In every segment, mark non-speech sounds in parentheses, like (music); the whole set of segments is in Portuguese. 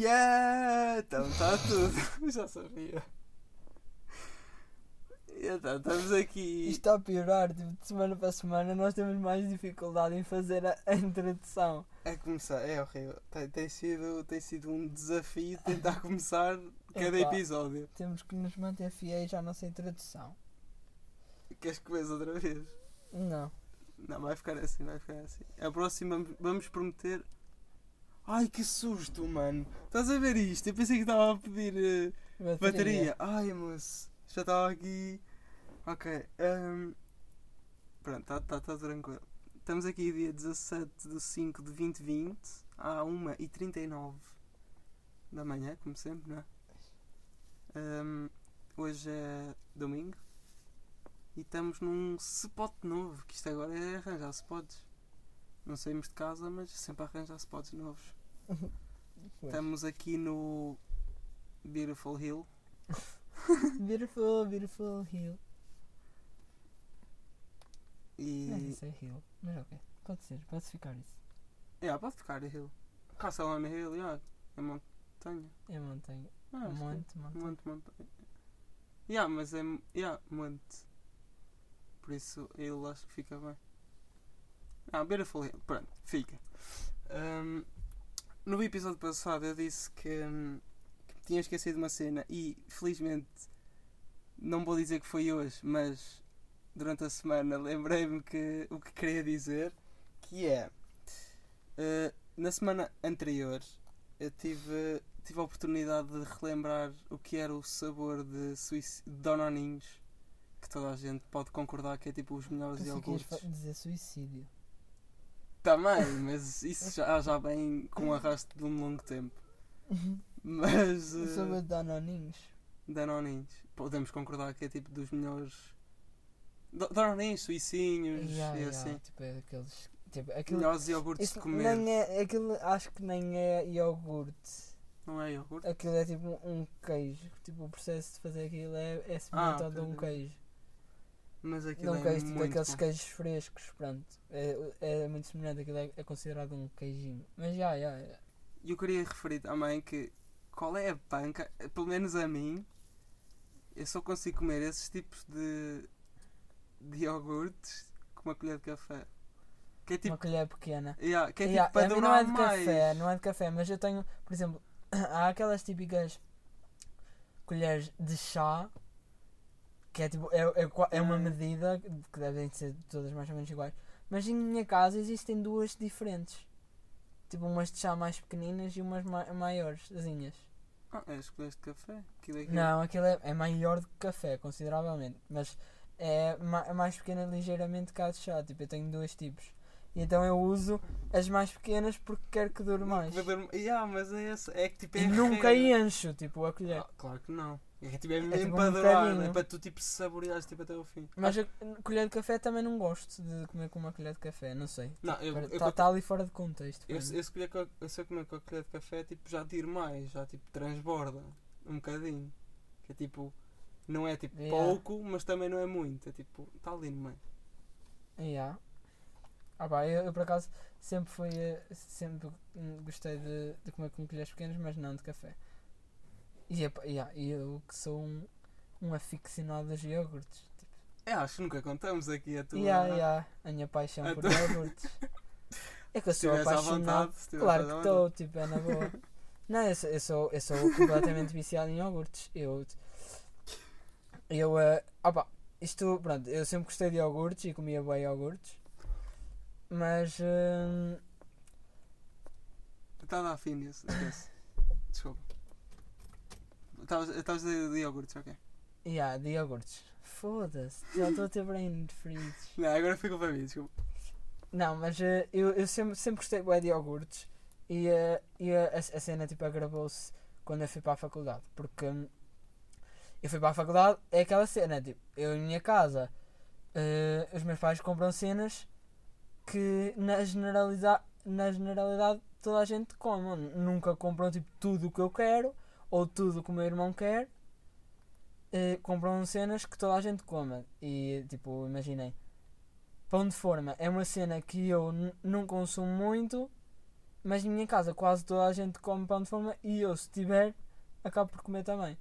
Yeah! Então está tudo. (laughs) Já sabia. Então, estamos aqui. Isto está a piorar, tipo, de semana para semana nós temos mais dificuldade em fazer a, a introdução. É começar, é horrível. Tem, tem, sido, tem sido um desafio tentar (laughs) começar cada Epá. episódio. Temos que nos manter fiéis à nossa introdução. Queres que comece outra vez? Não. Não, vai ficar assim, vai ficar assim. A próxima vamos prometer. Ai que susto, mano! Estás a ver isto? Eu pensei que estava a pedir eh, bateria. Ai, moço, já estava aqui. Ok. ehm, Pronto, está tá, tá tranquilo. Estamos aqui dia 17 de 5 de 2020, à 1h39 da manhã, como sempre, não é? Ehm, hoje é domingo e estamos num spot novo, que isto agora é arranjar spots. Não saímos de casa, mas sempre arranjar spots novos. (laughs) Estamos aqui no Beautiful Hill. (laughs) Beautiful, beautiful hill. E. Não, isso é hill. Mas ok. Pode ser, pode ficar isso. Yeah, pode ficar Hill. Castle on Hill, yeah, é montanha. É montanha. Ah, é. monte, monte. Monte, montanha. Yeah, mas é. Yeah, monte. Por isso Hill acho que fica bem. Ah, Beautiful Hill, pronto, fica. Ahm, no episódio passado eu disse que, hum, que tinha esquecido uma cena e felizmente não vou dizer que foi hoje, mas durante a semana lembrei-me que o que queria dizer que é eh, na semana anterior eu tive, tive a oportunidade de relembrar o que era o sabor de, Danoninhos que toda a gente pode concordar que é tipo os melhores Pensei iogurtes. dizer suicídio. Também, mas isso já, já vem com um arrasto de um longo tempo. Mas O eh, sabor de danoninhos. Danoninhos, podemos concordar que é tipo dos melhores. Danoninhos, suicinhos Já, e já, assim. Tipo, é aqueles. Tipo, aquilo, Melhores iogurtes isso de comer. nem é, aquilo acho que nem é iogurte. Não é iogurte? Aquilo é tipo um queijo. Tipo, o processo de fazer aquilo é, é semelhante Ah, ao de um ok. queijo. Mas aquilo um é queijo, tipo aqueles queijos frescos, pronto. É, é muito semelhante, aquilo é, é considerado um queijinho. Mas já, já, já. E eu queria referir também que qual é a panca, pelo menos a mim, eu só consigo comer esses tipos de, de iogurtes com uma colher de café. Que é tipo, Uma colher pequena. yeah, que é Yeah, tipo para não é de mais. café, não é de café, mas eu tenho, por exemplo, (clears throat) há aquelas típicas colheres de chá que é tipo, é, é, é uma medida que devem ser todas mais ou menos iguais. Mas em minha casa existem duas diferentes. Tipo umas de chá mais pequeninas e umas ma maiores, asinhas. Ah, é de café? Aquilo é que- Não, aquilo é, é maior do que café, consideravelmente. Mas é ma é mais pequena ligeiramente que a de chá. Tipo, eu tenho dois tipos. E então eu uso as mais pequenas porque quero que dure mais. Yeah, mas é esse. É que tipo é E nunca encho, tipo, a colher. Ah, claro que não. É tipo, é mesmo tipo um para durar, bocadinho. é para tu tipo saboreares tipo, até ao fim. Mas a colher de café também não gosto de comer com uma colher de café, não sei. Não, eu, eu, Está tá ali fora de contexto. eu, eu, se colher com a- eu comer com a colher de café, tipo, já tiro mais, já tipo transborda um bocadinho. Que é tipo, não é tipo Yeah. pouco, mas também não é muito. É tipo, está ali no meio. Yeah. Ah pá, eu, eu por acaso sempre fui, eh, sempre hum, gostei de, de comer com colheres pequenas, mas não de café. E, epá, yeah, eu que sou um, um aficionado dos iogurtes. Tipo, É, acho que nunca contamos aqui a tua. yeah, yeah, a minha paixão A por tua- iogurtes. (laughs) É que eu sou apaixonado. vontade, Claro que estou, tipo, é na boa. Não, eu sou, eu sou, eu sou completamente viciado em iogurtes. Eu. Eu. eh, opa, isto, pronto, eu sempre gostei de iogurtes e comia bem iogurtes. Mas. hum, Está a dar fim nisso. esquece. (laughs) Desculpa. Estavas dizer de iogurtes, ok. yeah, de iogurtes. Foda-se, já estou a ter brain freeze. (laughs) Não, agora fica para mim, desculpa. Não, mas eh, eu, eu sempre, sempre gostei de iogurtes e, eh, e a, a cena tipo agravou-se quando eu fui para a faculdade. Porque hum, eu fui para a faculdade, é aquela cena, tipo, eu em minha casa, eh, os meus pais compram cenas que na generalidade, na generalidade toda a gente come. Nunca compram tipo tudo o que eu quero ou tudo o que o meu irmão quer. Eh, compram cenas que toda a gente coma. E tipo, imaginem. Pão de forma é uma cena que eu não consumo muito, mas em minha casa quase toda a gente come pão de forma e eu, se tiver, acabo por comer também.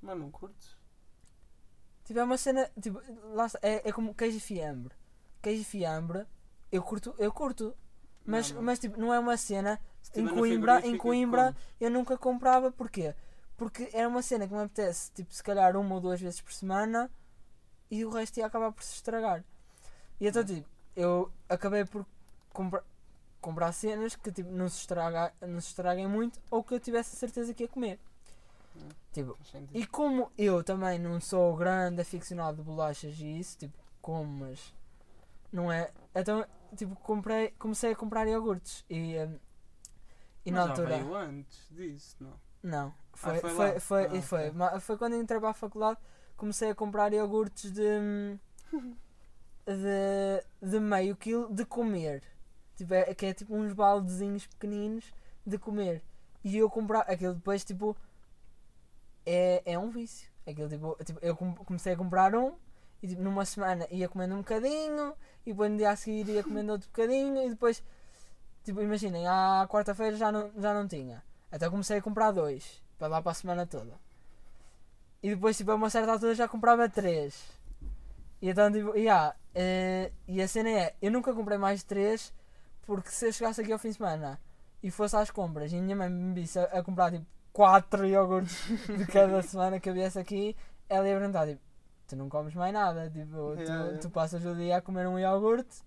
Mas não curtes? Tipo, é uma cena. Tipo, lá está, é, é como queijo e fiambre. Queijo e fiambre, eu curto, eu curto. Mas, Não, não. mas tipo, não é uma cena. Em Coimbra, em Coimbra eu nunca comprava, porquê? Porque era uma cena que me apetece, tipo, se calhar uma ou duas vezes por semana e o resto ia acabar por se estragar. E então, tipo, eu acabei por comprar, comprar cenas que tipo, não, se estraga, não se estraguem muito ou que eu tivesse a certeza que ia comer. Hum. Tipo, e como eu também não sou grande aficionado de bolachas e isso, tipo, como, mas não é. Então, tipo, comprei, comecei a comprar iogurtes e, hum, e na Mas já altura. veio antes disso, não? Não, foi, foi foi, lá? foi, Ah, foi, ok. Ma- foi quando entrei para a faculdade comecei a comprar iogurtes de, de, de meio quilo de comer. Tipo, é, que é tipo uns baldezinhos pequeninos de comer. E eu comprar aquilo depois tipo é, é um vício. Aquilo, tipo, tipo, eu com- comecei a comprar um e tipo, numa semana ia comendo um bocadinho e depois no dia a seguir ia comendo outro bocadinho e depois tipo, imaginem, à quarta-feira já não, já não tinha. Então comecei a comprar dois para dar para a semana toda. E depois tipo, a uma certa altura já comprava três. E então tipo, yeah, eh, e a cena é, eu nunca comprei mais de três porque se eu chegasse aqui ao fim de semana e fosse às compras e a minha mãe me visse a, a comprar tipo quatro iogurtes de cada (laughs) semana que eu viesse aqui, ela ia perguntar tipo, tu não comes mais nada, tipo, tu, Yeah, yeah. tu passas o dia a comer um iogurte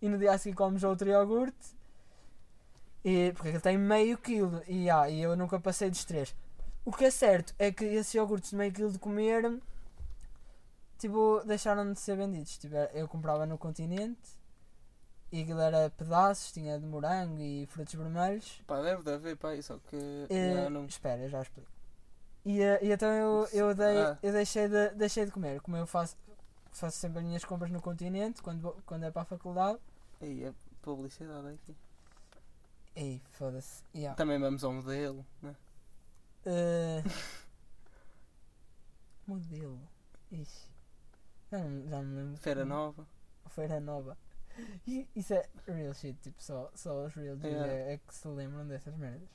e no dia a seguir comes outro iogurte e, porque ele tem meio quilo e, ah, e eu nunca passei dos três. O que é certo é que esses iogurtes de meio quilo de comer tipo, deixaram de ser vendidos. Tipo, eu comprava no continente e aquilo era pedaços, tinha de morango e frutos vermelhos. Pá, deve de haver, pá, só que. Já não... Espera, já explico. E, eh, e então eu, eu, dei, Ah. eu deixei, de, deixei de comer. Como eu faço, faço sempre as minhas compras no continente, quando, quando é para a faculdade. Aí é publicidade aqui. Ei, foda-se. Yeah. Também vamos ao modelo, né? Eh, modelo. Ixi. Já não, já não lembro. Feira Nova. Feira Nova. E isso é real shit, tipo, só, só os real Yeah. é, é que se lembram dessas merdas.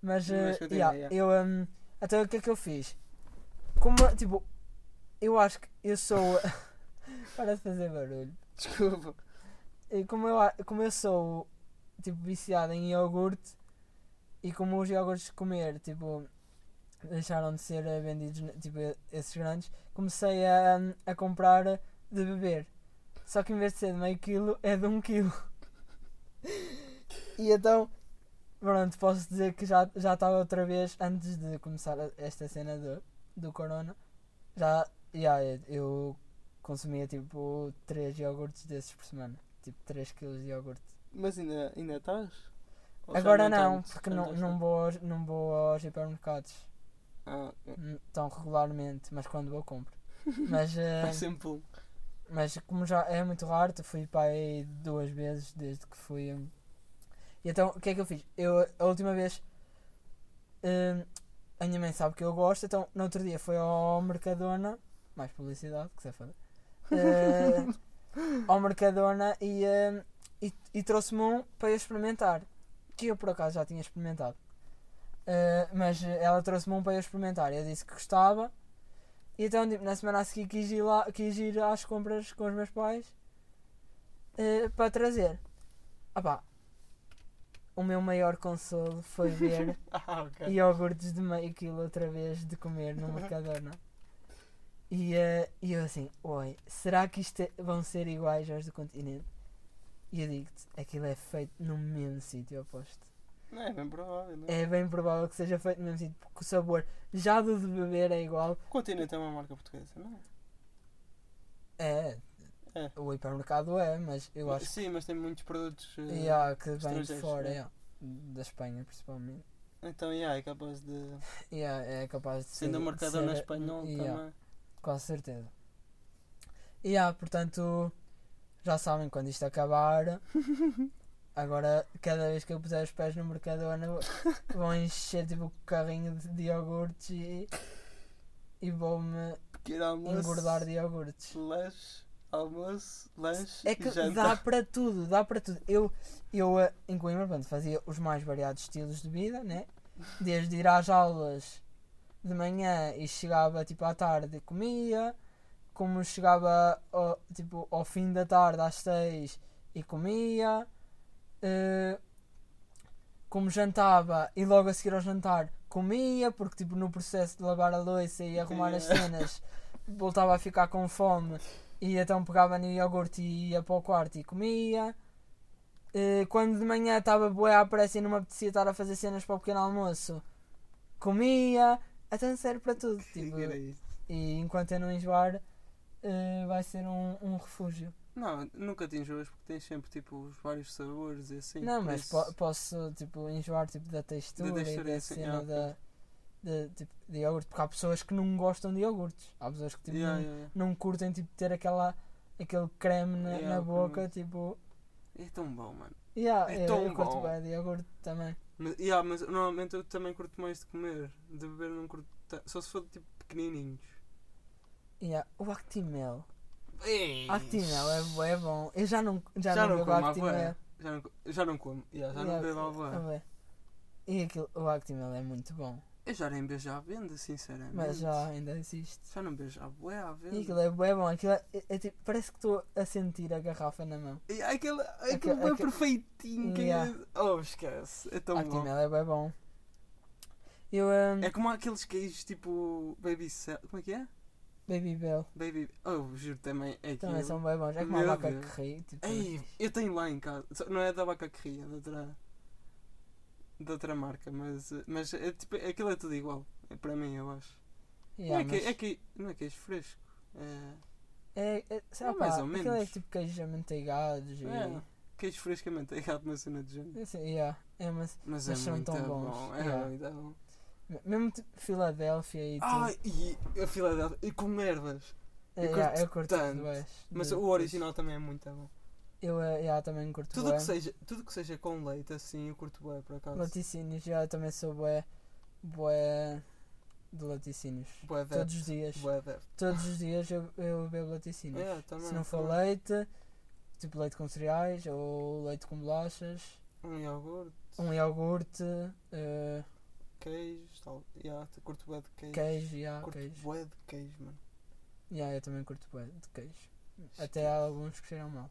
Mas, Mas eh, yeah, yeah. eu, um, então o que é que eu fiz? Como, tipo, eu acho que eu sou. (laughs) Para de fazer barulho. Desculpa. E como eu, como eu sou, tipo, viciado em iogurte e como os iogurtes de comer, tipo, deixaram de ser eh, vendidos, tipo, esses grandes, comecei a, a comprar de beber. Só que em vez de ser de meio quilo, é de um quilo. (laughs) E então, pronto, posso dizer que já já estava outra vez, antes de começar esta cena do, do corona, já, yeah, eu- consumia tipo 3 iogurtes desses por semana. Tipo 3 kg de iogurte. Mas ainda, ainda estás? Ou Agora não, tanto? porque não, não, vou aos, não vou aos hipermercados Ah, ok. hum, tão regularmente, mas quando vou compro. Mas, (laughs) eh, sempre mas como já é muito raro, fui para aí duas vezes desde que fui. E então o que é que eu fiz? Eu a última vez hum, a minha mãe sabe que eu gosto, então no outro dia foi ao Mercadona, mais publicidade, que se foda. eh, ao Mercadona e, hum, e, e trouxe-me um para eu experimentar. Que eu por acaso já tinha experimentado. Eh, mas ela trouxe-me um para eu experimentar. Eu disse que gostava. E então tipo, na semana a seguir quis ir, lá, quis ir às compras com os meus pais eh, para trazer. Ah pá, o meu maior consolo foi ver (laughs) Ah, ok. iogurtes de meio quilo outra vez de comer no Mercadona. E, e eu assim, oi, será que isto é- vão ser iguais aos do continente? E eu digo-te, aquilo é feito no mesmo sítio oposto. Não é bem provável, não é? É bem provável que seja feito no mesmo sítio, porque o sabor já do de beber é igual. O Continente é uma marca portuguesa, não É, É. o hipermercado é, mas eu acho Sim, mas tem muitos produtos. que, eh, yeah, que vem de fora, é. yeah, da Espanha principalmente. Então, yeah, é capaz de. (laughs) Yeah, é capaz de Sendo ser, o de Mercadona ser- espanhol yeah. também. Com certeza. E há, portanto, já sabem quando isto acabar. (laughs) Agora, cada vez que eu puser os pés no Mercadona, (laughs) vão encher tipo o carrinho de, de iogurtes e, e vou-me engordar de iogurtes. Slash almoço, lanche É e que janta. dá para tudo, dá para tudo. Eu, eu eh, em Coimbra, pronto, fazia os mais variados estilos de vida, né? Desde ir às aulas de manhã e chegava tipo à tarde e comia, como chegava ao, tipo, ao fim da tarde às seis e comia, eh, como jantava e logo a seguir ao jantar comia, porque tipo no processo de lavar a louça e arrumar as cenas voltava a ficar com fome e então pegava no iogurte e ia para o quarto e comia. Eh, Quando de manhã estava boa à pressa e não me apetecia estar a fazer cenas para o pequeno almoço, comia. Até serve para tudo. (laughs) Tipo, e enquanto eu não enjoar, eh, vai ser um, um refúgio. Não, nunca te enjoas porque tens sempre tipo os vários sabores e assim. não, mas isso- po- posso tipo, enjoar tipo, da textura, textura, e da assim, cena ah, da, de, tipo, de iogurte. Porque há pessoas que não gostam de iogurtes. Há pessoas que tipo, Yeah, não, yeah, não curtem tipo, ter aquela, aquele creme na, Yeah, na boca. creme. Tipo, É tão bom, mano. yeah, É eu, tão eu curto bom. bem de iogurte também. Mas, yeah, mas normalmente eu também curto mais de comer. De beber não curto. Só se for tipo pequenininhos. Yeah. O Actimel. Ei, Actimel é, bué bom. Eu já não, já Já não, não como Actimel. Já não, já não como. Yeah, já Yeah, não bebo a à bué. bué. E aquilo, o Actimel é muito bom. Eu já nem beijo à venda, sinceramente. Mas já ainda existe. Já não beijo à bué à venda. E aquilo é bué bom. Aquilo é, é- é tipo, parece que estou a sentir a garrafa na mão. E aquele, aquele Aque- bué perfeitinho. que é- Yeah. Oh, esquece. É tão bom. Actimel é bué bom. Eu, um, É como aqueles queijos tipo Baby Cell. Como é que é? Baby Bell, Baby. Oh, juro também. É aquilo. também são bué bons. É como a Meu vaca Deus. que ri. Tipo, Ei, eu tenho lá em casa. Não é da vaca que ria, é de outra. De outra marca, mas. Mas é, tipo, aquilo é tudo igual. É para mim, eu acho. yeah, não, é que, mas é que, não é queijo fresco. É. é, é, é mais pá, ou Aquilo é menos. tipo queijos amanteigados. É. E, Queijo fresco amanteigado, uma cena de género. Assim, yeah, é, mas Mas, Mas é são muito tão bom. bons, É yeah. muito bom. mesmo tipo Filadélfia e tudo. Ai, e a Filadélfia. E com ervas. É, eu yeah, curto eu curto tanto. Mas de- o original também é muito bom. Eu eh, yeah, também curto Tudo bué. que, seja, tudo que seja com leite assim, eu curto bem, por acaso. Laticínios, já eu também sou bué, bué de laticínios. Bué Todos adepto, os dias. bué adepto. Todos os (laughs) dias eu, eu bebo laticínios. É, também, Se não for também. leite, tipo leite com cereais ou leite com bolachas, Um iogurte, um iogurte, eh, queijo, tal. Yeah, te- curto bué de queijo. queijo, yeah, curto queijo. bué de queijo, mano. Yeah, eu também curto bué de queijo. Até há alguns que cheiram mal.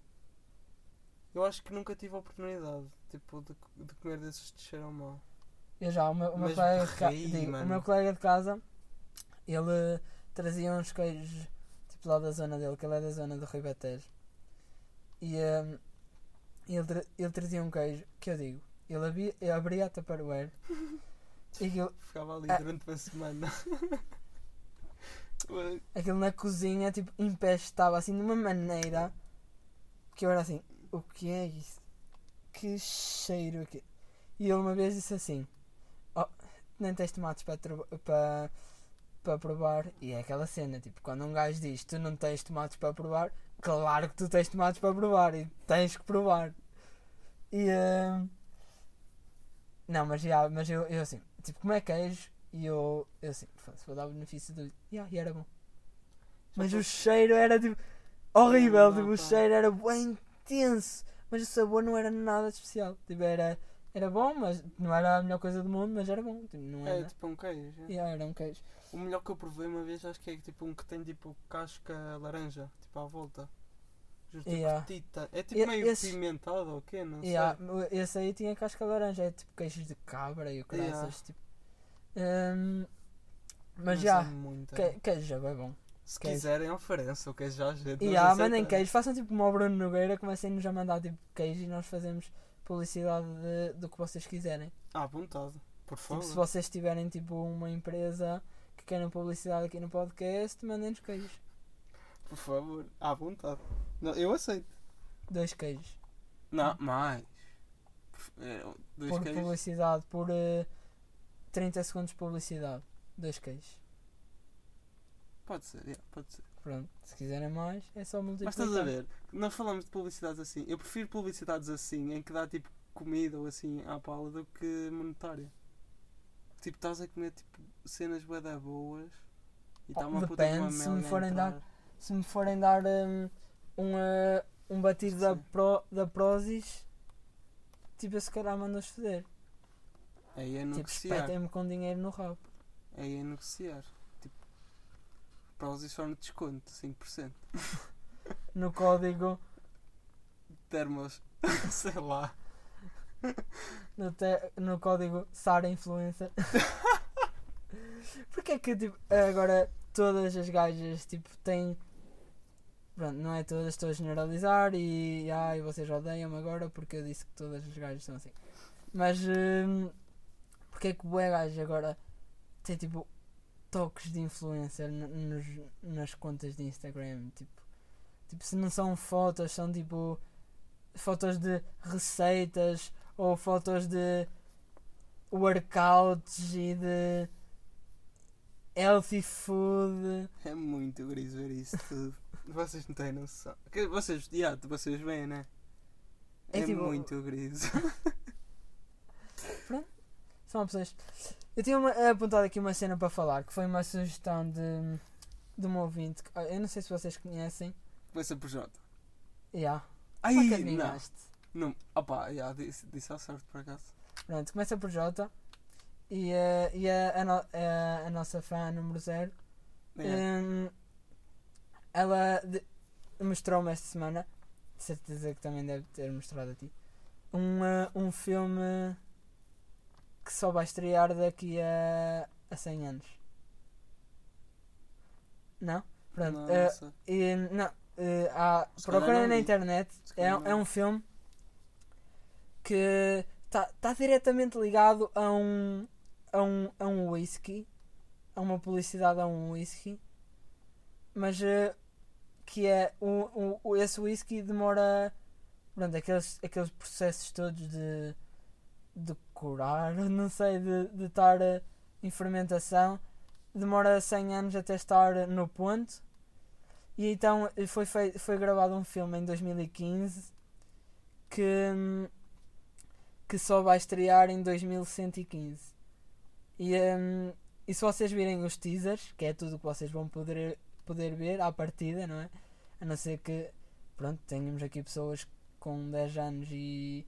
Eu acho que nunca tive a oportunidade, tipo, de, de comer desses que cheiram mal. Eu já, o meu, o meu colega de digo, o meu colega de casa, ele trazia uns queijos, tipo lá da zona dele, que ele é da zona do Ribatejo. E hum, ele, ele trazia um queijo, que eu digo, ele abria, ele abria a Tupperware (laughs) e aquilo, Ficava ali Ah. durante uma semana. (laughs) Aquilo na cozinha, tipo, empestava assim de uma maneira que eu era assim, o que é isso? Que cheiro aqui. E ele uma vez disse assim, oh, nem tens tomates para, para, para provar. E é aquela cena, tipo, quando um gajo diz tu não tens tomates para provar, claro que tu tens tomates para provar e tens que provar. E hum, não, mas já, mas eu, eu assim, tipo, como é queijo? E eu, eu assim, "Foda-se, vou dar o benefício do. Yeah, e era bom. Mas o cheiro era tipo horrível, Não, tipo, o pá. cheiro era bem intenso, mas o sabor não era nada especial. Tipo, era, era bom, mas não era a melhor coisa do mundo, mas era bom. Tipo, não É era. tipo um queijo. é. Yeah, era um queijo. O melhor que eu provei uma vez acho que é tipo um que tem tipo casca laranja, tipo à volta. Juro, tipo Yeah. petita. É tipo E- meio esses- pimentado ou o quê? Não Yeah, sei. esse aí tinha casca laranja, é tipo queijos de cabra e o Yeah. tipo. Hum, mas é já, muito. que, queijo é bem bom. Se quiserem, ofereçam, o queijo já ajeita. E yeah, mandem queijo, façam tipo como o Bruno Nogueira, comecem-nos a mandar tipo queijo e nós fazemos publicidade de- do que vocês quiserem. À vontade, por favor. Tipo, se vocês tiverem tipo uma empresa que queiram publicidade aqui no podcast, mandem-nos queijos. Por favor, à vontade. Não, eu aceito. Dois queijos. Não, mais. É, dois por queijos. publicidade, por eh, 30 segundos de publicidade. Dois queijos. Pode ser, yeah, pode ser. Pronto, se quiserem mais, é só multiplicar. Mas estás a ver, nós falamos de publicidades assim. Eu prefiro publicidades assim, em que dá tipo comida ou assim à pala, do que monetária. Tipo, estás a comer tipo cenas bué da boas e Oh, está uma puta de uma se me forem dar-. Se me forem dar hum, um, eh, um batido da. Pro, da Prozis, tipo, eu se calhar mando-os foder. Aí é Tipo, negociar. espetem-me com dinheiro no rabo. Aí é negociar. Tipo, Prozis só no desconto, 5%. (laughs) No código, Termos, (laughs) sei lá. no, te- no código Sara Influencer. (laughs) Porque é que, tipo, agora todas as gajas, tipo, têm. Pronto, não é todas, estou a generalizar e. Ai, vocês odeiam-me agora porque eu disse que todas as gajas são assim. Mas. hum, porque é que o gajo agora tem, tipo, toques de influencer nos, nas contas de Instagram? Tipo, tipo, se não são fotos, são tipo. Fotos de receitas ou fotos de workouts e de healthy food. É muito gris ver isso tudo. (laughs) vocês não têm noção. Vocês, yeah, vocês veem, né? É É, tipo- muito gris. (laughs) São opções. Eu tinha uma- apontado aqui uma cena para falar que foi uma sugestão de, de um ouvinte. que- Eu não sei se vocês conhecem. Começa por J. Yeah. Ai, não. não. Opa, yeah, disse, disse à sorte por acaso. Pronto, começa por J. E, eh, e a, a, no- a- a nossa fã número 0 Yeah. Hum, ela mostrou-me esta semana, de certeza que também deve ter mostrado a ti, um, uh, um filme que só vai estrear daqui a, a 100 anos. Não? Pronto. Não, uh, não e, não, uh, há, procurem na internet. É, é um filme que está tá diretamente ligado a um, a um, a um whisky, a uma publicidade a um whisky, mas eh, que é o, o- esse whisky demora pronto, aqueles, aqueles processos todos de, de curar, (laughs) não sei, de, de estar eh, em fermentação, demora 100 anos até estar no ponto. E então eh, foi, fei- foi gravado um filme em 2015 que, hum, que só vai estrear em 2115. E, hum, e se vocês virem os teasers, que é tudo que vocês vão poder, poder ver à partida, não é? A não ser que, pronto, tenhamos aqui pessoas com 10 anos e,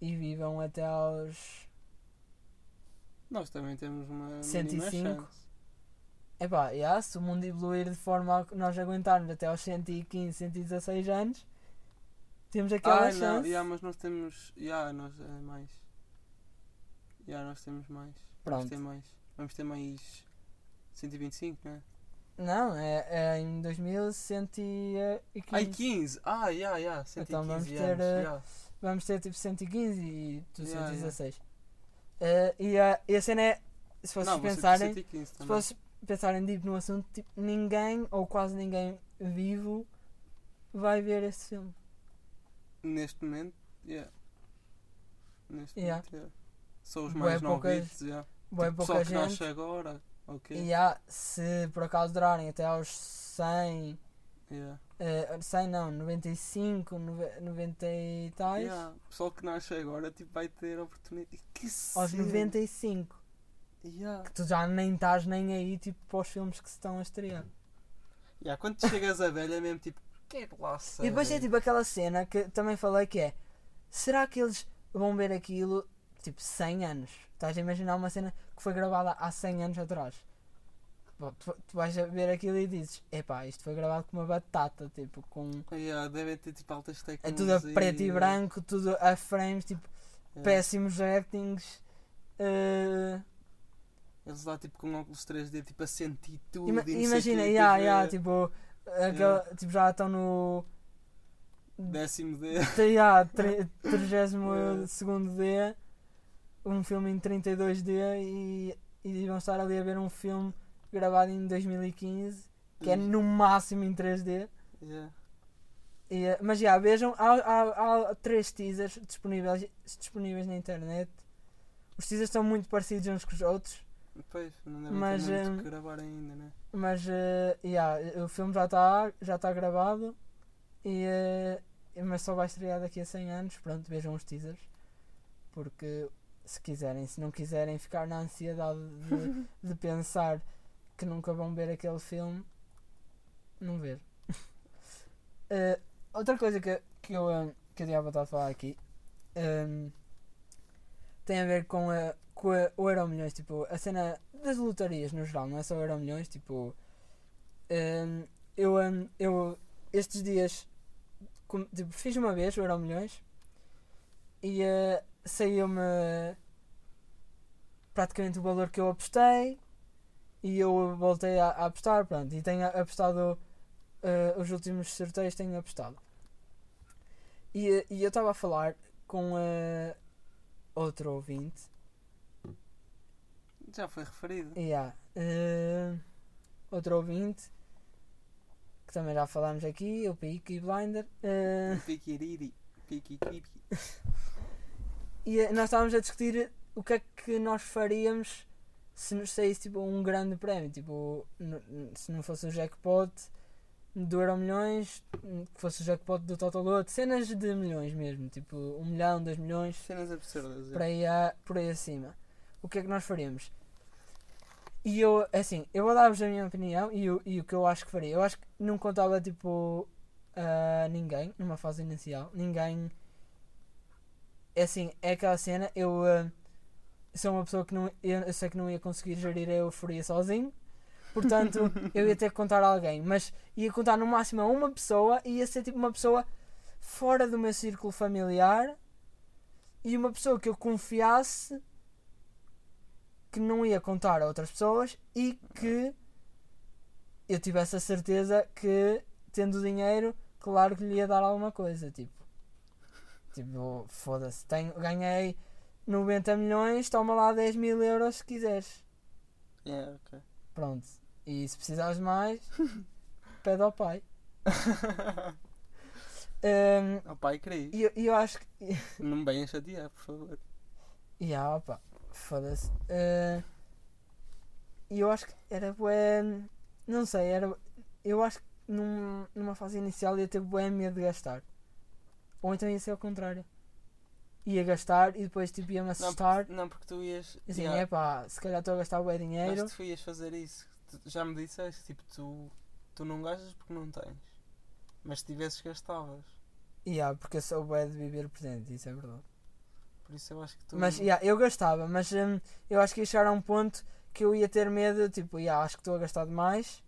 e vivam até aos. Nós também temos uma 105. mínima chance. Epá, yeah, se o mundo evoluir de forma a nós aguentarmos até aos 115, 116 anos, temos aquela Ah, não, chance. yeah, mas nós temos. Yeah, nós é mais. Yeah, nós temos mais. Pronto. Vamos ter mais. Vamos ter mais 125, não é? Não, é, é em 2115. Ai, 15! Ah, yeah, yeah, 115 Então vamos anos. ter, eh, yeah. Vamos ter tipo 115 e tu Yeah, 116. Eh, e, a, e a cena é, se vocês Não, pensarem, 115 se vocês pensarem tipo, no assunto, tipo, ninguém ou quase ninguém vivo vai ver esse filme. Neste momento, yeah. Neste Yeah. momento, yeah. São os mais novitos, yeah. Tipo, pouca pessoal que gente. nasce agora, ok. E há, se por acaso durarem até aos 100, Yeah. eh, 100 não, 95, nove- 90 e tais, Yeah. O pessoal que nasce agora tipo, vai ter oportunidade. Que aos cena. 95, Yeah. que tu já nem estás nem aí tipo para os filmes que se estão a estrear. Yeah, Quando chegas a velha é mesmo tipo, quero lá saber. E depois é tipo aquela cena que também falei que é será que eles vão ver aquilo tipo 100 anos? Estás a imaginar uma cena que foi gravada há 100 anos atrás? Tu, tu vais a ver aquilo e dizes, epá, isto foi gravado com uma batata, tipo, com Yeah, devem ter tipo altas é técnicas. tudo a preto e branco, tudo a frames, tipo, péssimos actings. eh, Eles lá tipo com óculos 3D tipo a sentir tudo. ima- e imagina, quê, yeah, depois yeah, vê tipo, aquela, tipo, já estão no Décimo D. (laughs) yeah, 32 (laughs) D, um filme em 32D e, e vão estar ali a ver um filme gravado em 2015 que é no máximo em 3D. Yeah. E, eh, mas já, vejam, há, há, há três teasers disponíveis, disponíveis na internet. Os teasers estão muito parecidos uns com os outros, Pois, não devem Mas, ter muito hum, que gravar ainda, né? mas eh, yeah, o filme já está já tá gravado e, eh, mas só vai estrear daqui a 100 anos. Pronto, vejam os teasers. Porque se quiserem, se não quiserem ficar na ansiedade de, (laughs) de pensar que nunca vão ver aquele filme, não ver. (laughs) eh, outra coisa que, que eu, eh, que eu tinha vontade de falar aqui ehm, tem a ver com, a, com a, o Euro Milhões, tipo, a cena das lotarias no geral, não é só o Euro Milhões, tipo, ehm, eu, ehm, eu estes dias com- tipo, fiz uma vez o Euro Milhões e eh, saiu-me praticamente o valor que eu apostei e eu voltei a, a apostar, pronto, e tenho apostado eh, os últimos sorteios tenho apostado. E, e eu estava a falar com eh, outro ouvinte Já foi referido. Yeah. eh, outro ouvinte que também já falámos aqui, o Peaky Blinder. eh, Piquiriri. Piqui-piqui. (laughs) e nós estávamos a discutir o que é que nós faríamos se nos saísse tipo, um grande prémio. Tipo, se não fosse o jackpot do Euro Milhões, que fosse o jackpot do Total Loto, cenas de milhões mesmo, tipo um milhão, dois milhões. Cenas absurdas. é. por aí, a- por aí acima. O que é que nós faríamos? E eu, assim, eu vou dar-vos a minha opinião e, o- e o que eu acho que faria. Eu acho que não contava, tipo, a ninguém numa fase inicial. Ninguém. É assim, é aquela cena. Eu ah, sou uma pessoa que não. Eu, eu sei que não ia conseguir gerir a euforia sozinho. Portanto, (laughs) eu ia ter que contar a alguém. Mas ia contar no máximo a uma pessoa e ia ser tipo uma pessoa fora do meu círculo familiar e uma pessoa que eu confiasse que não ia contar a outras pessoas e que eu tivesse a certeza que tendo dinheiro, claro que lhe ia dar alguma coisa, tipo. Tipo, foda-se, ganhei 90 milhões, toma lá 10 mil euros se quiseres. Yeah, ok. Pronto. E se precisares mais, (laughs) pede ao pai. (laughs) Hum, O pai queria. E eu, eu acho que. (laughs) Não me venhas chatear, por favor. E ah, opa, foda-se. Eh, E eu acho que era bué. Não sei, era. Eu acho que num- numa fase inicial ia ter bué medo de gastar. Ou então ia ser ao contrário. Ia gastar e depois tipo ia-me Não, assustar. porque, não, porque tu ias. Assim, yeah, é pá, se calhar estou a gastar mas dinheiro. tu ias fazer isso. Tu já me disseste, tipo, tu, tu não gastas porque não tens. Mas se tivesses, gastavas. E ah, porque eu sou bué de viver presente, isso é verdade. Por isso eu acho que tu. Mas yeah, eu gastava, mas hum, eu acho que ia chegar a um ponto que eu ia ter medo, tipo, yeah, acho que estou a gastar demais,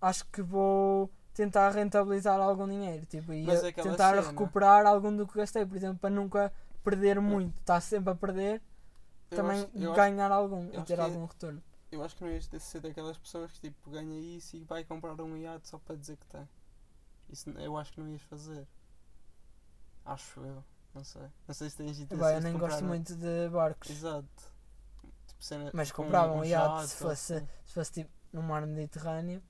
acho que vou tentar rentabilizar algum dinheiro, tipo, ia Mas é tentar cena. recuperar algum do que gastei, por exemplo, para nunca perder muito, estar sempre a perder, eu também acho- eu acho- ganhar algum e ter que é- algum retorno. Eu acho que não ias ser daquelas pessoas que tipo ganha isso e vai comprar um iate só para dizer que tem. Isso eu acho que não ias fazer. Acho eu. Não sei. Não sei se tens intenções Bah, eu nem gosto um- muito de barcos, Exato. Tipo, cena, mas tipo, comprava um, um iate se fosse, assim. se fosse tipo no mar Mediterrâneo.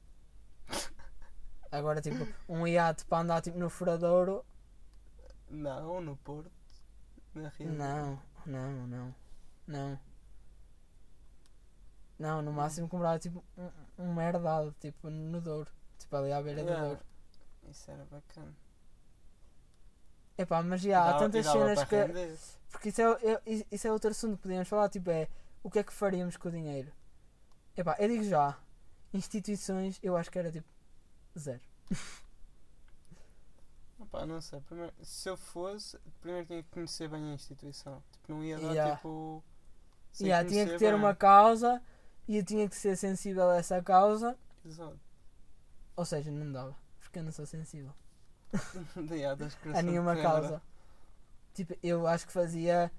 Agora, tipo, um iate para andar tipo no furadouro, Não, no Porto. Na Rio. Não, não, não. Não. Não, no máximo comprava tipo um, um merdado, tipo no Douro. Tipo ali à beira do. Douro. Isso era bacana. Epá, mas já há dava- tantas cenas que. render. Porque isso é, é- isso é outro assunto que podíamos falar, tipo, é o que é que faríamos com o dinheiro? Epá, eu digo já, instituições eu acho que era tipo zero. (laughs) Opá, não sei. Primeiro, se eu fosse, primeiro tinha que conhecer bem a instituição. Tipo, não ia dar Yeah. tipo. sem Yeah, tinha que ter bem. uma causa e eu tinha que ser sensível a essa causa. Exato. Ou seja, não dava, porque eu não sou sensível. (laughs) Yeah, a nenhuma causa. Tipo, eu acho que fazia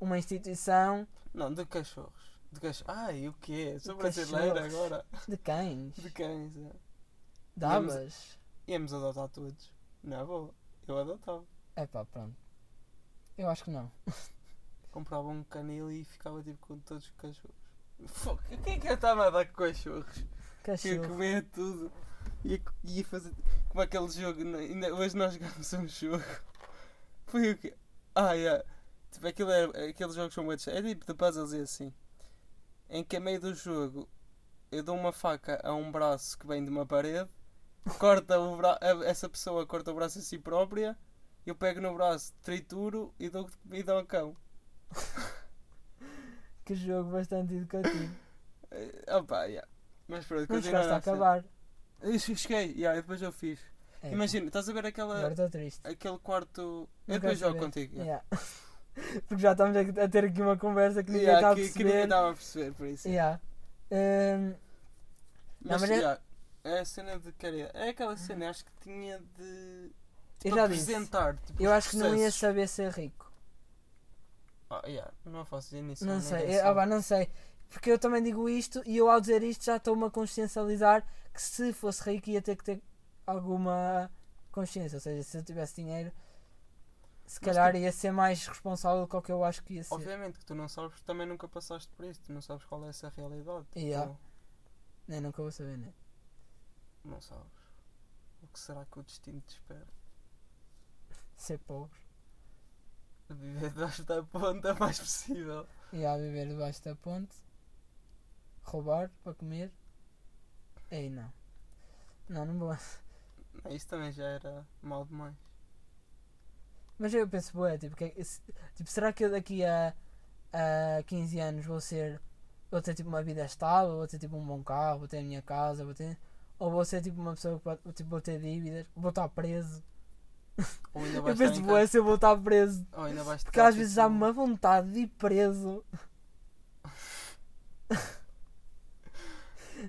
uma instituição Não, de cachorros. De cachorros. Ai, o quê? Sou brasileira agora. de cães. De cães, é. Davas. Íamos adotar todos. Não é boa. Eu adotava. É pá, pronto. Eu acho que não. (laughs) Comprava um canil e ficava tipo com todos os cachorros. Fuck, o que é que eu estava a dar com cachorros? Ia Cachorro. comer tudo. Ia, ia fazer. Como aquele jogo. Ainda, hoje nós jogamos um jogo. Foi o quê? Ah, yeah. Tipo, aquilo é, aqueles jogos são muito. É tipo de puzzles e assim. Em que a meio do jogo eu dou uma faca a um braço que vem de uma parede, corta o bra essa pessoa corta o braço a si própria, eu pego no braço, trituro e dou comida ao cão. (laughs) Que jogo bastante educativo. Eh, Opa, yeah. Mas pronto, Não chegaste a acabar. Eu cheguei, yeah, e depois eu fiz. É, Imagina, estás a ver aquela, aquele quarto. Eu Não depois jogo saber. contigo. Yeah. (laughs) Porque já estamos a ter aqui uma conversa que ninguém Yeah, está a que, que ninguém perceber. estava a perceber, por isso. Yeah. Hum, Mas, mas yeah, é a cena de caridade. É aquela cena, acho que tinha de. eu já apresentar. Tipo, Eu acho que não ia processos. saber ser rico. Ah, yeah, não faço início. Não sei. Eu, ah, pá, não sei. Porque eu também digo isto e eu ao dizer isto já estou-me a consciencializar que se fosse rico ia ter que ter alguma consciência. Ou seja, se eu tivesse dinheiro, se Mas calhar tu- ia ser mais responsável do que o que eu acho que ia ser. Obviamente que tu não sabes, também nunca passaste por isso. Tu não sabes qual é essa realidade. Yeah. Nem nunca vou saber, né? Não sabes. O que será que o destino te espera? Ser pobre. Viver debaixo da ponta mais possível. E a viver debaixo da ponte. Roubar para comer. Ei, não. Não, não vou. Isso também já era mal demais. Mas eu penso, bué, tipo, que, é- tipo, será que eu daqui a, a 15 anos vou ser. Vou ter tipo uma vida estável, vou ter tipo um bom carro, vou ter a minha casa, vou ter. Ou vou ser tipo uma pessoa que pode, tipo, vou ter dívidas, vou estar preso. Ou ainda Eu vais estar penso, em casa. se eu vou estar preso. Ou ainda vais Porque às vezes tipo, há uma vontade de ir preso. (laughs)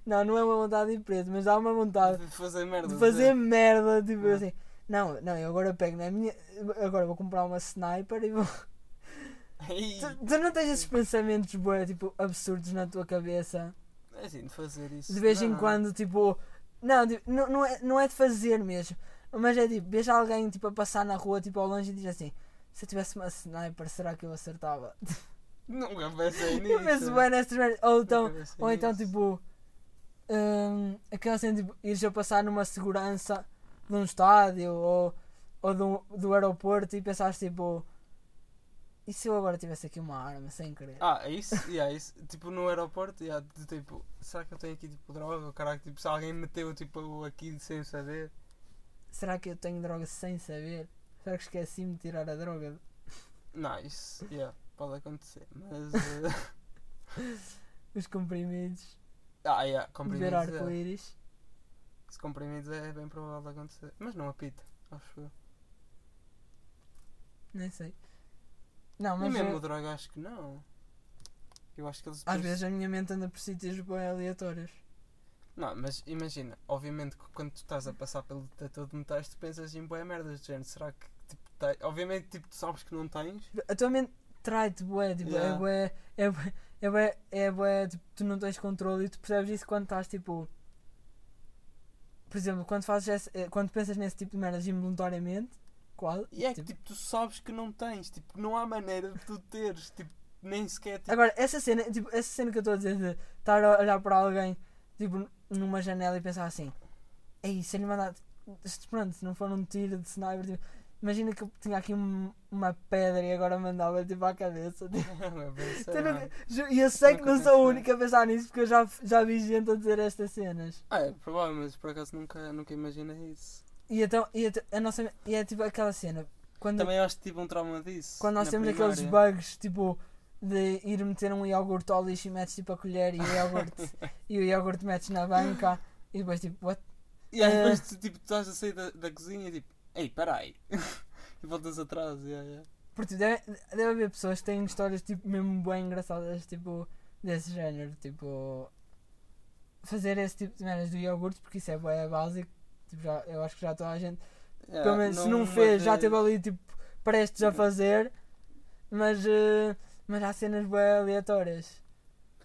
Não, não é uma vontade de ir preso, mas há uma vontade De fazer merda. de fazer dizer. merda, tipo Ah. assim. Não, não, eu agora pego na minha. Agora vou comprar uma sniper e vou. (laughs) Tu, tu não tens esses pensamentos bué, tipo, absurdos na tua cabeça? É assim, de fazer isso. De vez em Não. quando, tipo. Não, tipo, não, não, é, não é de fazer mesmo. Mas é tipo, vejo alguém tipo, a passar na rua tipo, ao longe e diz assim: Se eu tivesse uma sniper, será que eu acertava? (laughs) Nunca pensei nisso. Eu penso bem nessas merdas. Ou então, ou então nisso. tipo. hum, aquela cena tipo, ires a passar numa segurança de um estádio ou, ou do, do aeroporto e pensares tipo. E se eu agora tivesse aqui uma arma sem querer? Ah, é isso? Yeah, isso. Tipo, no aeroporto, yeah, de, tipo, será que eu tenho aqui tipo droga? Caralho, tipo, se alguém meteu tipo aqui sem saber. Será que eu tenho droga sem saber? Será que esqueci-me de tirar a droga? Não, isso, yeah, pode acontecer. Mas. (laughs) eh, Os comprimidos, ah, yeah, ver comprimidos. yeah. arco-íris. Se comprimidos é bem provável de acontecer. Mas não apita, acho eu. Nem sei. Não, E mas mesmo eu- droga, acho que não. Eu acho que eles. às vezes a minha mente anda por sítios bem aleatórios. Não, mas imagina, obviamente que quando tu estás a passar pelo detector de metais, tu pensas em boé merdas de género. Será que, tipo, tem... obviamente, tipo, tu sabes que não tens. A tua mente trai-te bué, tipo, Yeah. é bué, é bué, é bué, é bué, tipo, tu não tens controle e tu percebes isso quando estás tipo. Por exemplo, quando fazes esse, eh, quando pensas nesse tipo de merdas involuntariamente, qual? E é que, Tipo- tipo, tu sabes que não tens. Tipo, não há maneira de tu teres. Tipo, nem sequer, tipo, Agora, essa cena, tipo, essa cena que eu estou a dizer de estar a olhar para alguém, tipo, numa janela e pensar assim, ei, se ele mandar, se- pronto, se não for um tiro de sniper, tipo, imagina que eu tinha aqui um- uma pedra e agora mandava tipo à cabeça. Tipo, (laughs) eu pensei, ju- E eu sei que não sou a única a pensar nisso porque eu já, já vi gente a dizer estas cenas. Ah, é provável, mas por acaso nunca, nunca imaginei isso. E então, e, então, a nossa, e é tipo aquela cena, quando, Também acho que tive um trauma disso. quando nós na temos primária. aqueles bugs, tipo, de ir meter um iogurte ao lixo e metes tipo a colher e o iogurte, (laughs) e o iogurte metes na banca e depois tipo, what? E às Eh. vezes tu, tipo, tu estás a sair da, da cozinha e tipo, ei, peraí. (laughs) e voltas atrás, yeah, yeah. Porque deve, deve haver pessoas que têm histórias tipo mesmo bem engraçadas, tipo, desse género, tipo, fazer esse tipo de merdas do iogurte porque isso é bem básico, tipo, já, eu acho que já toda a gente Yeah, Pelo menos se não fez, já esteve ali tipo prestes a fazer, mas, eh, mas há cenas bem aleatórias.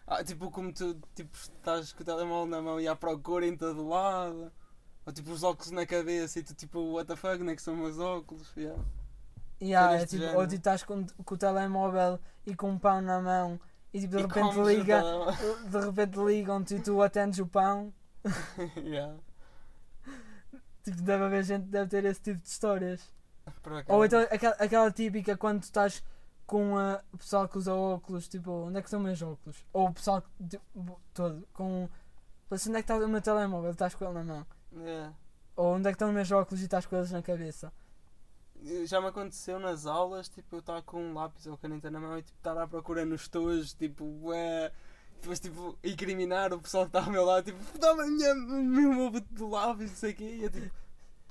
Ah, tipo, como tu tipo, estás com o telemóvel na mão e à procura em todo lado. Ou tipo os óculos na cabeça e tu tipo, what the fuck, nem que são meus óculos. Yeah. Cenas é, tipo, género. ou tu estás com, com o telemóvel e com um pão na mão e tipo, de E repente liga, de repente ligam-te e tu atendes o pão. (laughs) yeah. Tipo, deve haver gente que deve ter esse tipo de histórias. Ou então aquela, aquela típica quando tu estás com a, o pessoal que usa óculos, tipo, onde é que estão meus óculos? Ou o pessoal tipo, todo, com. Assim, onde é que está o meu telemóvel? Estás com ele na mão. Yeah. Ou onde é que estão os meus óculos e estás com eles na cabeça? Já me aconteceu nas aulas, tipo, eu estar com um lápis ou caneta na mão e tipo, estar à procura nos tojos, tipo, ué, depois tipo, incriminar o pessoal que está ao meu lado, tipo, dá-me a minha- meu ovo de lápis, não sei o quê, e eu tipo,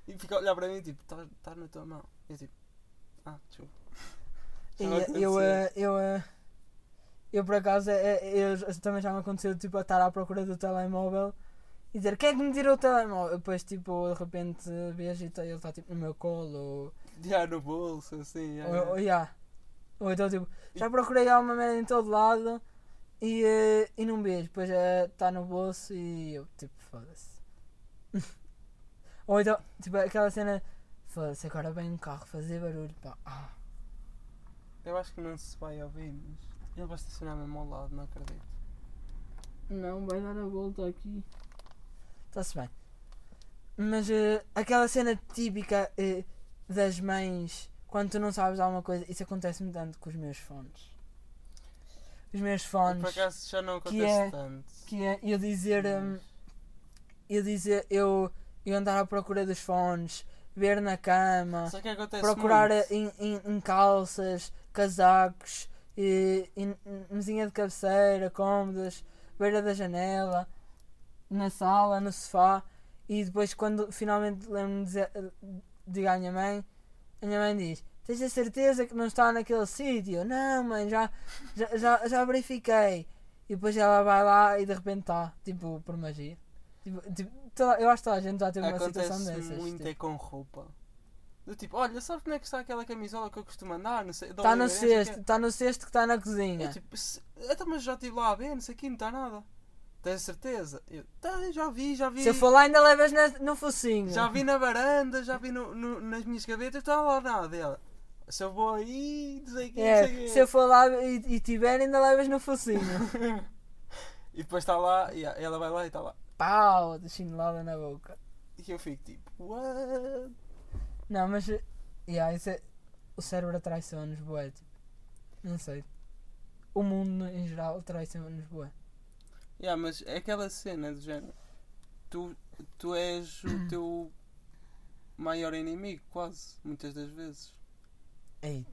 E fica a olhar para mim tipo, estás tá na tua mão. E eu tipo, ah, desculpa. E eu, aconteceu. eh, eu, eh, eu por acaso, eh, eh, eu, também já me aconteceu tipo, a estar à procura do telemóvel e dizer quem é que me tirou o telemóvel? Depois, tipo, de repente vejo e tá- ele está tipo no meu colo. Ou, Já no bolso, assim. já, ou, já. ou então, tipo, já procurei alguma merda em todo lado e, eh, e não vejo. Depois está no bolso e eu, tipo, foda-se. (laughs) ou então, tipo, aquela cena, foda-se, agora vem um carro fazer barulho, pá. Ah. Eu acho que não se vai ouvir, mas ele vai estacionar mesmo ao lado, não acredito. Não, vai dar a volta aqui. Está-se bem. Mas eh, aquela cena típica eh, das mães, quando tu não sabes alguma coisa, isso acontece-me tanto com os meus fones. Os meus E fones, por acaso já não que acontece é- tanto. que é eu dizer, hum, Mas- eu dizer, eu, eu andar à procura dos fones, ver na cama, que procurar em, em, em calças, casacos, e, em, mesinha de cabeceira, cômodas, beira da janela, na sala, no sofá. E depois, quando finalmente lembro-me de dizer, digo à minha mãe, a minha mãe diz: Tens a certeza que não está naquele sítio? Eu, Não, mãe, já, já, já, já verifiquei. E depois ela vai lá e de repente está, tipo, por magia. Tipo, tipo, toda- eu acho que toda a gente já teve uma situação dessas. muito tipo. é com roupa. Do tipo, olha, sabes onde é que está aquela camisola que eu costumo andar? Não sei, Está Tá no o cesto, quê." está no cesto que está na É cozinha. tipo, se, então, mas já estive lá a ver, não sei o que, não está nada. Tens certeza? Eu, "Tá, já vi, já vi. Se eu for lá, ainda levas na- no focinho. Já vi na varanda, já vi no, no- nas minhas gavetas, está lá nada dela. Se eu vou aí, não sei o que, É, se eu for lá e, e tiver, ainda levas no focinho. (laughs) E depois está lá, e ela vai lá e está lá. Pau, de chinelada na boca. E eu fico tipo, what? Não, mas. Yeah, é, o cérebro traiçoa-nos, bué. Tipo, não sei. O mundo em geral traiçoa-nos, bué. Yeah, mas é aquela cena do género. Tu, tu és o teu (coughs) maior inimigo, quase, muitas das vezes. Ei,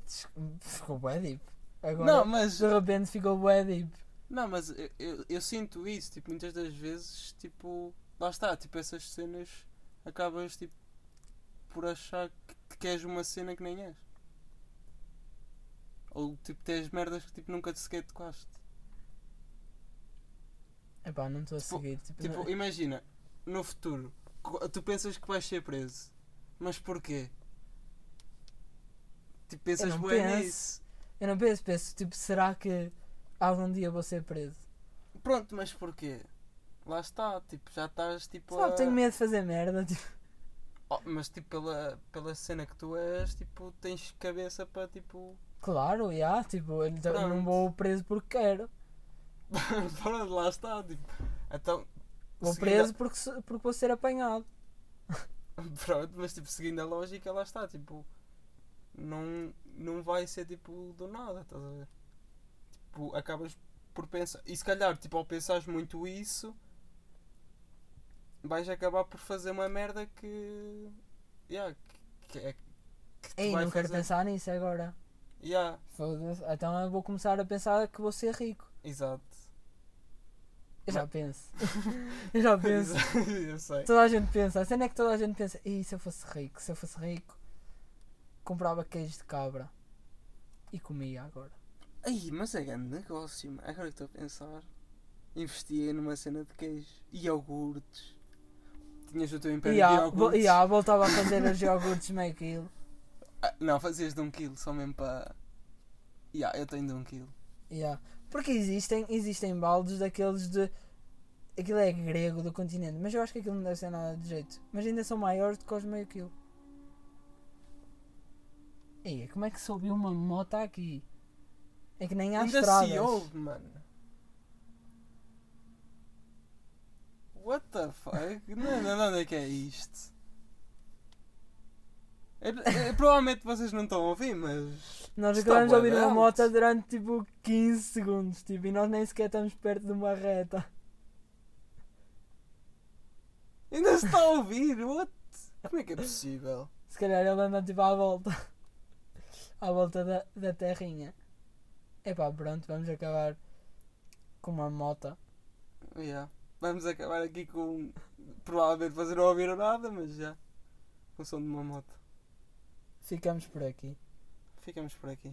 ficou bué deep. Agora, Não, mas, de repente ficou bué deep. não, mas eu, eu, eu sinto isso, tipo, muitas das vezes, tipo, lá está, tipo, essas cenas acabas, tipo, por achar que, que és uma cena que nem és. Ou, tipo, tens merdas que, tipo, nunca te sequer tocaste. Epá, não estou a Tipo- seguir. Tipo, Tipo, não- imagina, no futuro, tu pensas que vais ser preso, mas porquê? Tipo, pensas bem penso. nisso. eu não penso, penso, tipo, será que algum dia vou ser preso? Pronto, mas porquê? Lá está, tipo, já estás tipo Só a... tenho medo de fazer merda. (laughs) Tipo, Oh, mas tipo, pela, pela cena que tu és, tipo, tens cabeça para tipo. claro, já, tipo, eu não- vou preso porque quero. (laughs) Pronto, lá está, tipo. Então. Vou seguindo preso porque, porque vou ser apanhado. (laughs) Pronto, mas tipo, seguindo a lógica, lá está, tipo. Não, não vai ser tipo do nada, estás a ver? Tipo, acabas por pensar. E se calhar, tipo, ao pensares muito isso, vais acabar por fazer uma merda que. Yeah, que, que é. Que Ei, não quero fazer- pensar nisso agora. Yeah. Então eu vou começar a pensar que vou ser rico. exato. Eu já penso. (laughs) eu já penso. (laughs) Eu sei. Toda a gente pensa. A cena é que toda a gente pensa. E se eu fosse rico? Se eu fosse rico, comprava queijo de cabra. E comia agora. Ai, mas é grande negócio. Agora que estou a pensar. Investia numa cena de queijo. E iogurtes. Tinhas o teu império E de iogurtes. e ah, voltava a fazer os iogurtes meio quilo. Ah, não, fazias de um quilo, só mesmo para... Yeah, eu tenho de um quilo. Yeah. Porque existem, existem baldes daqueles de. Aquilo é grego do continente, mas eu acho que aquilo não deve ser nada de jeito. Mas ainda são maiores do que os meio quilo. Ei, como é que soube uma moto aqui? É que nem há Ainda estradas. se ouve, mano. What the fuck? não, não, não, onde é que é isto? É- é- provavelmente vocês não estão a ouvir, mas... Nós acabamos de ouvir uma moto durante tipo 15 segundos tipo, e nós nem sequer estamos perto de uma reta. Ainda se está a ouvir, what? Como é que é possível? Se calhar ele anda tipo à volta. À volta da, da terrinha. Epá, pronto, vamos acabar com uma moto. Yeah. Vamos acabar aqui com. Provavelmente vocês não ouviram nada, mas já. com o som de uma moto. Ficamos por aqui. Ficamos por aqui.